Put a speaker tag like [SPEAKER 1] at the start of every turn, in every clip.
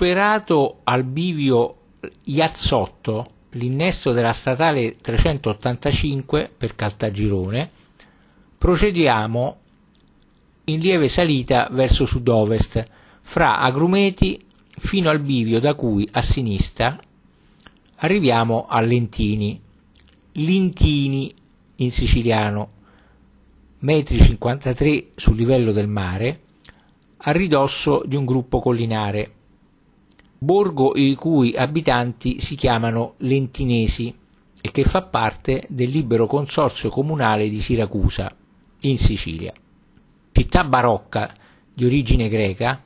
[SPEAKER 1] Superato al bivio Iazzotto, l'innesto della statale 385 per Caltagirone, procediamo in lieve salita verso sud-ovest, fra agrumeti fino al bivio da cui a sinistra arriviamo a Lentini, Lintini in siciliano, metri 53 sul livello del mare, a ridosso di un gruppo collinare, borgo i cui abitanti si chiamano lentinesi e che fa parte del libero consorzio comunale di Siracusa, in Sicilia. Città barocca di origine greca,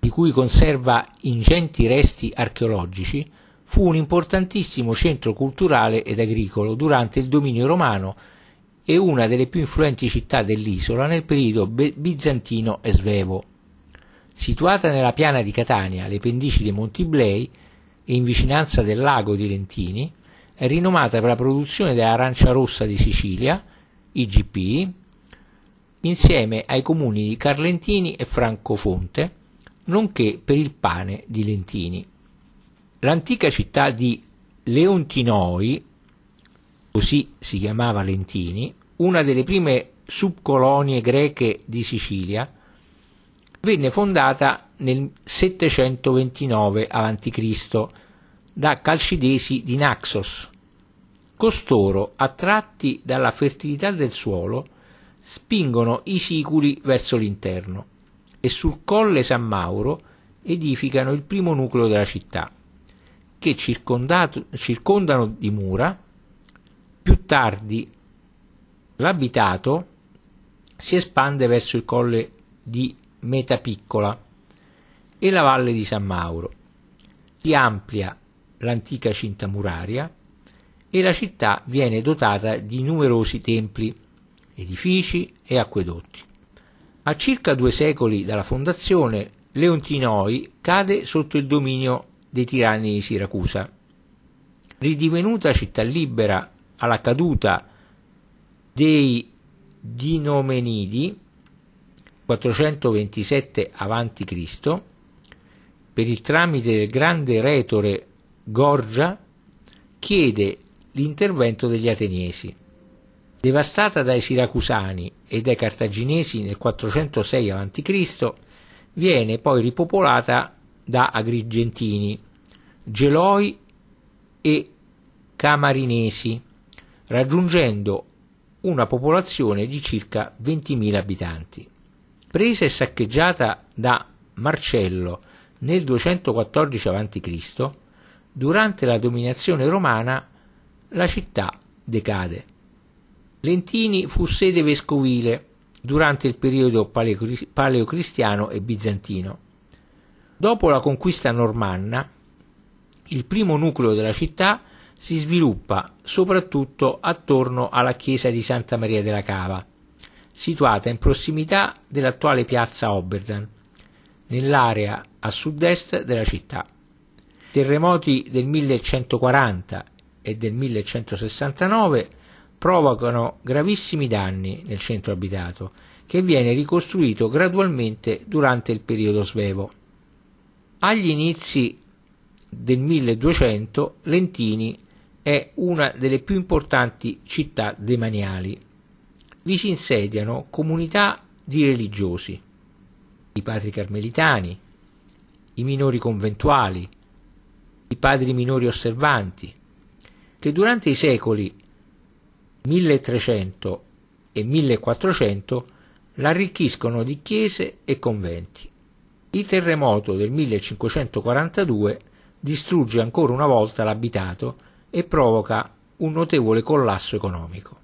[SPEAKER 1] di cui conserva ingenti resti archeologici, fu un importantissimo centro culturale ed agricolo durante il dominio romano e una delle più influenti città dell'isola nel periodo bizantino e svevo. Situata nella piana di Catania, alle pendici dei Monti Blei e in vicinanza del lago di Lentini, è rinomata per la produzione dell'arancia rossa di Sicilia, IGP, insieme ai comuni di Carlentini e Francofonte, nonché per il pane di Lentini. L'antica città di Leontinoi, così si chiamava Lentini, una delle prime subcolonie greche di Sicilia, venne fondata nel 729 a.C. da calcidesi di Naxos. Costoro, attratti dalla fertilità del suolo, spingono i siculi verso l'interno e sul colle San Mauro edificano il primo nucleo della città che circondano di mura, più tardi l'abitato si espande verso il colle di Metapiccola e la valle di San Mauro. Si amplia l'antica cinta muraria e la città viene dotata di numerosi templi, edifici e acquedotti. A circa due secoli dalla fondazione, Leontinoi cade sotto il dominio dei tiranni di Siracusa. Ridivenuta città libera alla caduta dei Dinomenidi 427 a.C., per il tramite del grande retore Gorgia, chiede l'intervento degli ateniesi. Devastata dai siracusani e dai cartaginesi nel 406 a.C., viene poi ripopolata da agrigentini, geloi e camarinesi, raggiungendo una popolazione di circa 20.000 abitanti. Presa e saccheggiata da Marcello nel 214 a.C., durante la dominazione romana la città decade. Lentini fu sede vescovile durante il periodo paleocristiano e bizantino. Dopo la conquista normanna, il primo nucleo della città si sviluppa soprattutto attorno alla chiesa di Santa Maria della Cava, situata in prossimità dell'attuale piazza Oberdan, nell'area a sud-est della città. Terremoti del 1140 e del 1169 provocano gravissimi danni nel centro abitato, che viene ricostruito gradualmente durante il periodo svevo. Agli inizi del 1200 Lentini è una delle più importanti città demaniali. Vi si insediano comunità di religiosi, i padri carmelitani, i minori conventuali, i padri minori osservanti, che durante i secoli 1300 e 1400 l'arricchiscono di chiese e conventi. Il terremoto del 1542 distrugge ancora una volta l'abitato e provoca un notevole collasso economico.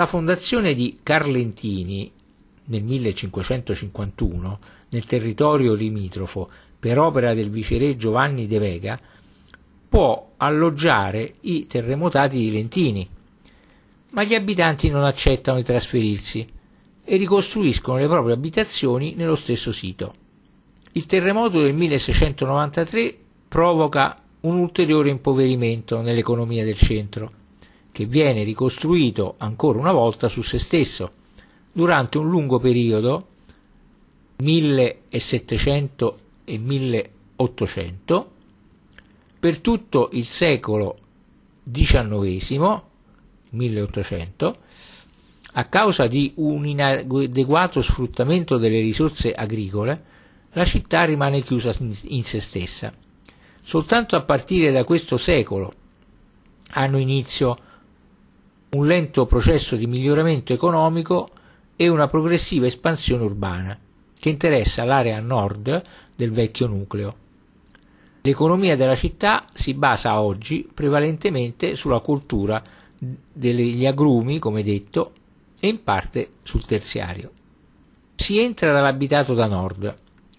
[SPEAKER 1] La fondazione di Carlentini nel 1551 nel territorio limitrofo per opera del viceré Giovanni de Vega può alloggiare i terremotati di Lentini, ma gli abitanti non accettano di trasferirsi e ricostruiscono le proprie abitazioni nello stesso sito. Il terremoto del 1693 provoca un ulteriore impoverimento nell'economia del centro, che viene ricostruito ancora una volta su se stesso, durante un lungo periodo 1700 e 800, per tutto il secolo XIX, 1800, a causa di un inadeguato sfruttamento delle risorse agricole, la città rimane chiusa in se stessa. Soltanto a partire da questo secolo hanno inizio un lento processo di miglioramento economico e una progressiva espansione urbana che interessa l'area nord del vecchio nucleo. L'economia della città si basa oggi prevalentemente sulla cultura degli agrumi, come detto, e in parte sul terziario. Si entra dall'abitato da nord,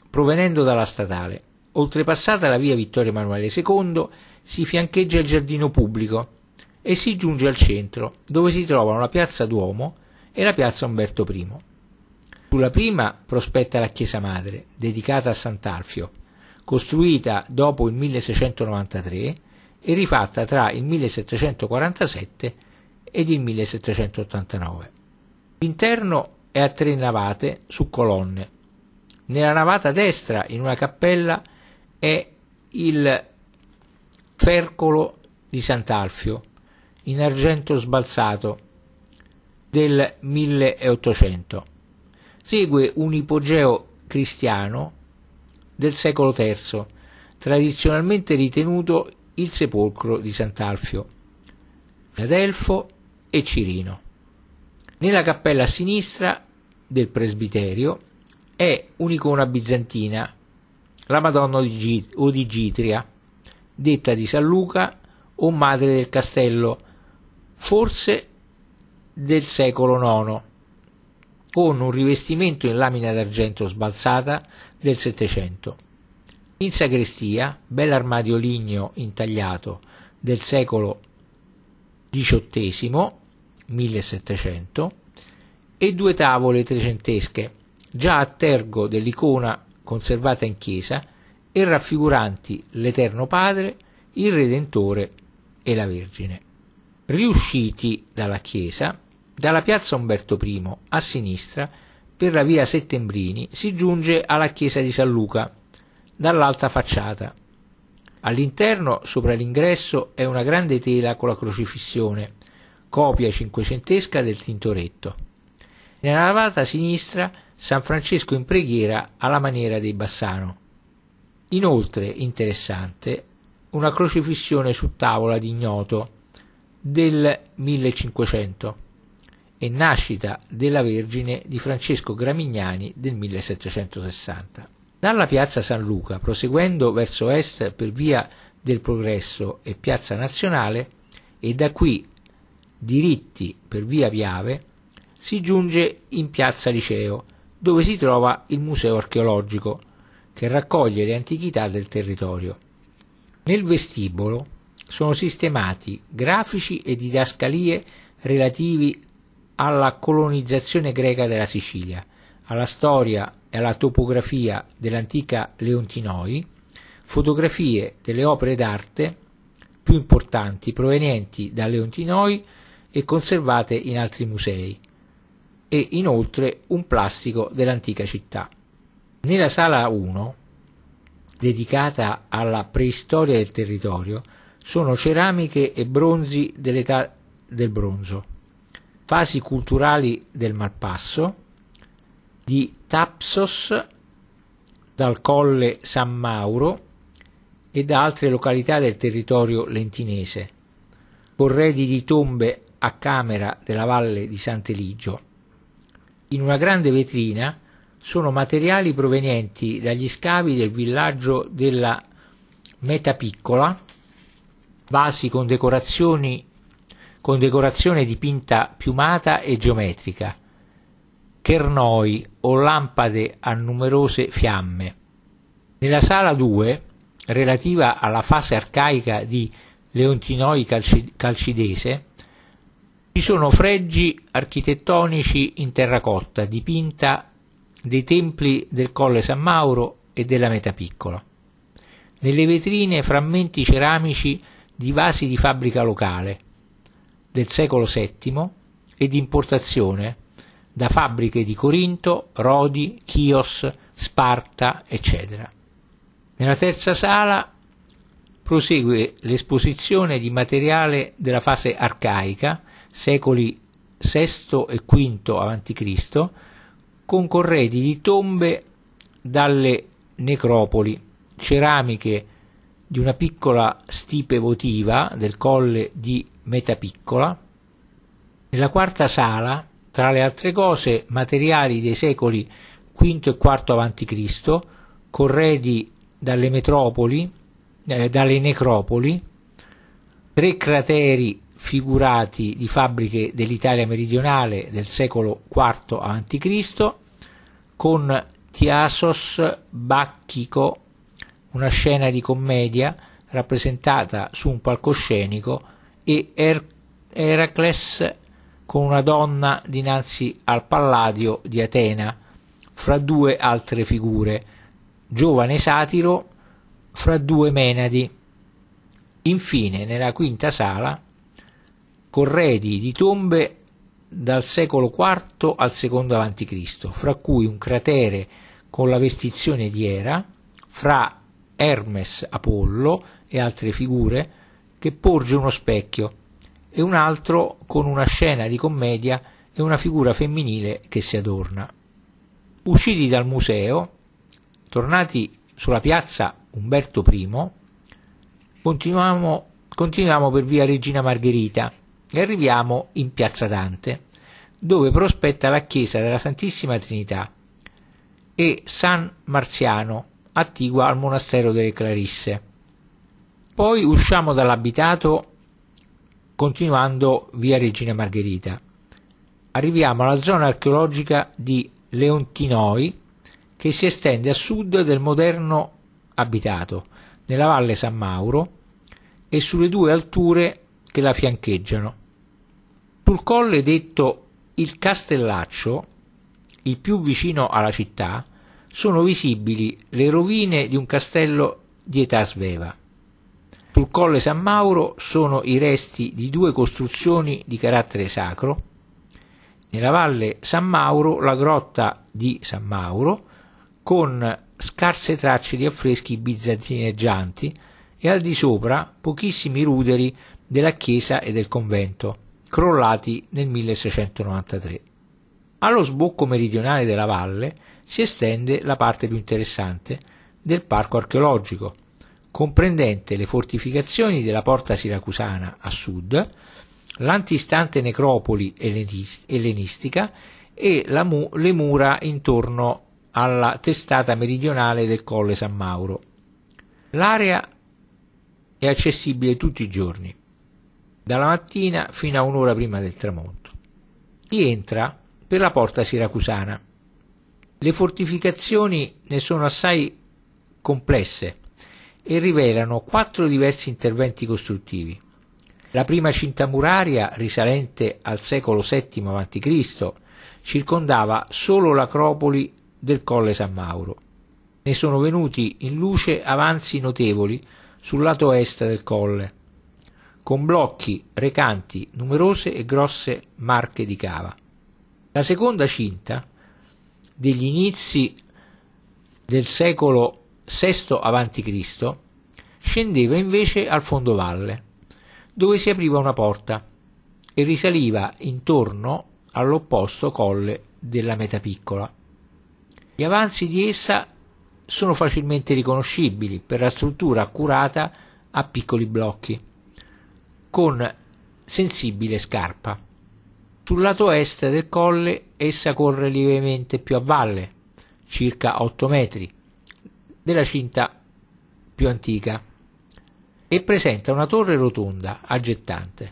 [SPEAKER 1] provenendo dalla statale. Oltrepassata la via Vittorio Emanuele II, si fiancheggia il giardino pubblico e si giunge al centro, dove si trovano la piazza Duomo e la piazza Umberto I. Sulla prima prospetta la chiesa madre, dedicata a Sant'Alfio, costruita dopo il 1693 e rifatta tra il 1747 ed il 1789. L'interno è a tre navate su colonne. Nella navata destra, in una cappella, è il fercolo di Sant'Alfio, in argento sbalzato, del 1800. Segue un ipogeo cristiano del secolo III, tradizionalmente ritenuto il sepolcro di Sant'Alfio, Adelfo e Cirino. Nella cappella a sinistra del presbiterio è un'icona bizantina, la Madonna di Gitria, detta di San Luca o madre del castello, forse del secolo IX, con un rivestimento in lamina d'argento sbalzata del Settecento. In sagrestia, bell'armadio ligneo intagliato del secolo XVIII, 1700, e due tavole trecentesche, già a tergo dell'icona conservata in chiesa e raffiguranti l'Eterno Padre, il Redentore e la Vergine. Riusciti dalla chiesa, dalla piazza Umberto I a sinistra per la via Settembrini si giunge alla chiesa di San Luca, dall'alta facciata. All'interno, sopra l'ingresso, è una grande tela con la crocifissione, copia cinquecentesca del Tintoretto. Nella navata sinistra San Francesco in preghiera alla maniera dei Bassano. Inoltre, interessante, una crocifissione su tavola di ignoto del 1500 e nascita della Vergine di Francesco Gramignani del 1760. Dalla piazza San Luca, proseguendo verso est per via del Progresso e piazza Nazionale, e da qui diritti per via Piave, si giunge in piazza Liceo, dove si trova il Museo archeologico, che raccoglie le antichità del territorio. Nel vestibolo sono sistemati grafici e didascalie relativi alla colonizzazione greca della Sicilia, alla storia e alla topografia dell'antica Leontinoi, fotografie delle opere d'arte più importanti provenienti da Leontinoi e conservate in altri musei, e inoltre un plastico dell'antica città. Nella sala 1, dedicata alla preistoria del territorio, sono ceramiche e bronzi dell'età del bronzo fasi culturali del Malpasso, di Tapsos, dal Colle San Mauro e da altre località del territorio lentinese, corredi di tombe a camera della valle di Sant'Eligio. In una grande vetrina sono materiali provenienti dagli scavi del villaggio della Metapiccola, vasi con con decorazione dipinta piumata e geometrica, chernoi o lampade a numerose fiamme. Nella sala 2, relativa alla fase arcaica di Leontinoi Calcidese, ci sono fregi architettonici in terracotta dipinta dei templi del Colle San Mauro e della Metapiccola. Nelle vetrine frammenti ceramici di vasi di fabbrica locale, del secolo VII e di importazione da fabbriche di Corinto, Rodi, Chios, Sparta, eccetera. Nella terza sala prosegue l'esposizione di materiale della fase arcaica, secoli VI e V a.C., con corredi di tombe dalle necropoli, ceramiche di una piccola stipe votiva del colle di Metapiccola. Nella quarta sala, tra le altre cose, materiali dei secoli V e IV a.C., corredi dalle metropoli, eh, dalle necropoli, tre crateri figurati di fabbriche dell'Italia meridionale del secolo IV a.C., con Tiasos Bacchico una scena di commedia rappresentata su un palcoscenico e er- Eracles con una donna dinanzi al Palladio di Atena, fra due altre figure, giovane satiro fra due menadi. Infine, nella quinta sala, corredi di tombe dal secolo IV al secondo a.C., fra cui un cratere con la vestizione di Era, fra Hermes Apollo e altre figure, che porge uno specchio, e un altro con una scena di commedia e una figura femminile che si adorna. Usciti dal museo, tornati sulla piazza Umberto I, continuiamo, continuiamo per via Regina Margherita e arriviamo in piazza Dante, dove prospetta la chiesa della Santissima Trinità e San Marziano, attigua al monastero delle Clarisse. Poi usciamo dall'abitato continuando via Regina Margherita. Arriviamo alla zona archeologica di Leontinoi che si estende a sud del moderno abitato, nella valle San Mauro e sulle due alture che la fiancheggiano. Sul colle detto il Castellaccio, il più vicino alla città, sono visibili le rovine di un castello di età sveva. Sul colle San Mauro sono i resti di due costruzioni di carattere sacro. Nella valle San Mauro la grotta di San Mauro con scarse tracce di affreschi bizantineggianti e al di sopra pochissimi ruderi della chiesa e del convento, crollati nel 1693. Allo sbocco meridionale della valle si estende la parte più interessante del parco archeologico, comprendente le fortificazioni della porta siracusana a sud, l'antistante necropoli ellenistica e mu- le mura intorno alla testata meridionale del Colle San Mauro. L'area è accessibile tutti i giorni, dalla mattina fino a un'ora prima del tramonto. Si entra per la porta siracusana. Le fortificazioni ne sono assai complesse e rivelano quattro diversi interventi costruttivi. La prima cinta muraria, risalente al secolo VII a.C., circondava solo l'acropoli del Colle San Mauro. Ne sono venuti in luce avanzi notevoli sul lato est del colle, con blocchi recanti numerose e grosse marche di cava. La seconda cinta, degli inizi del secolo VI a.C., scendeva invece al fondovalle, dove si apriva una porta e risaliva intorno all'opposto colle della Metapiccola. Gli avanzi di essa sono facilmente riconoscibili per la struttura accurata a piccoli blocchi, con sensibile scarpa. Sul lato est del colle essa corre lievemente più a valle, circa 8 metri, della cinta più antica, e presenta una torre rotonda aggettante.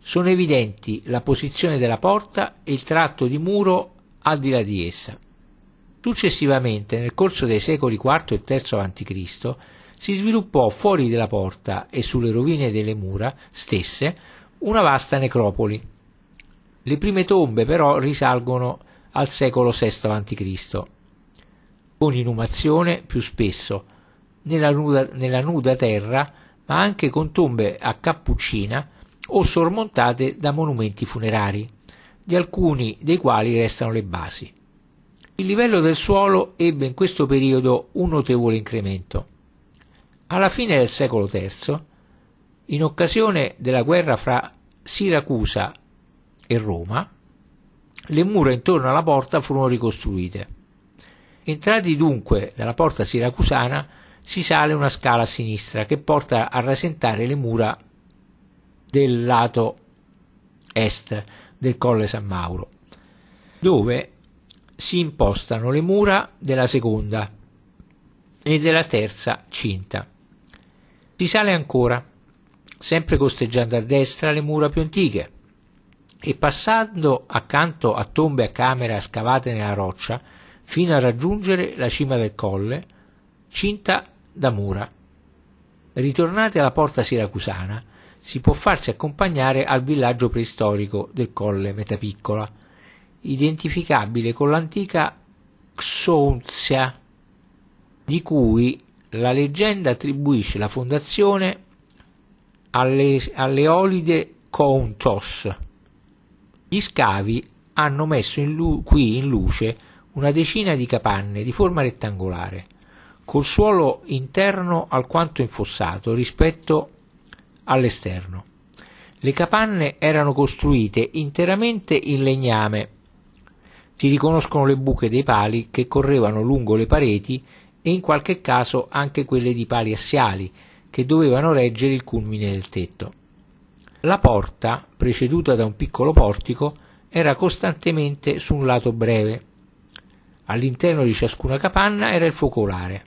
[SPEAKER 1] Sono evidenti la posizione della porta e il tratto di muro al di là di essa. Successivamente, nel corso dei secoli IV e III a.C., si sviluppò fuori della porta e sulle rovine delle mura stesse una vasta necropoli. Le prime tombe però risalgono al secolo VI a.C., con inumazione più spesso nella nuda, nella nuda terra, ma anche con tombe a cappuccina o sormontate da monumenti funerari, di alcuni dei quali restano le basi. Il livello del suolo ebbe in questo periodo un notevole incremento. Alla fine del secolo III, in occasione della guerra fra Siracusa e Roma, le mura intorno alla porta furono ricostruite. Entrati dunque dalla porta siracusana, si sale una scala a sinistra che porta a rasentare le mura del lato est del Colle San Mauro, dove si impostano le mura della seconda e della terza cinta. Si sale ancora, sempre costeggiando a destra le mura più antiche, e passando accanto a tombe a camera scavate nella roccia, fino a raggiungere la cima del colle, cinta da mura. Ritornati alla porta siracusana, si può farsi accompagnare al villaggio preistorico del colle Metapiccola, identificabile con l'antica Xonzia, di cui la leggenda attribuisce la fondazione alle, alle Olide Countos. Gli scavi hanno messo in lu- qui in luce una decina di capanne di forma rettangolare, col suolo interno alquanto infossato rispetto all'esterno. Le capanne erano costruite interamente in legname. Si riconoscono le buche dei pali che correvano lungo le pareti e in qualche caso anche quelle di pali assiali che dovevano reggere il culmine del tetto. La porta, preceduta da un piccolo portico, era costantemente su un lato breve. All'interno di ciascuna capanna era il focolare.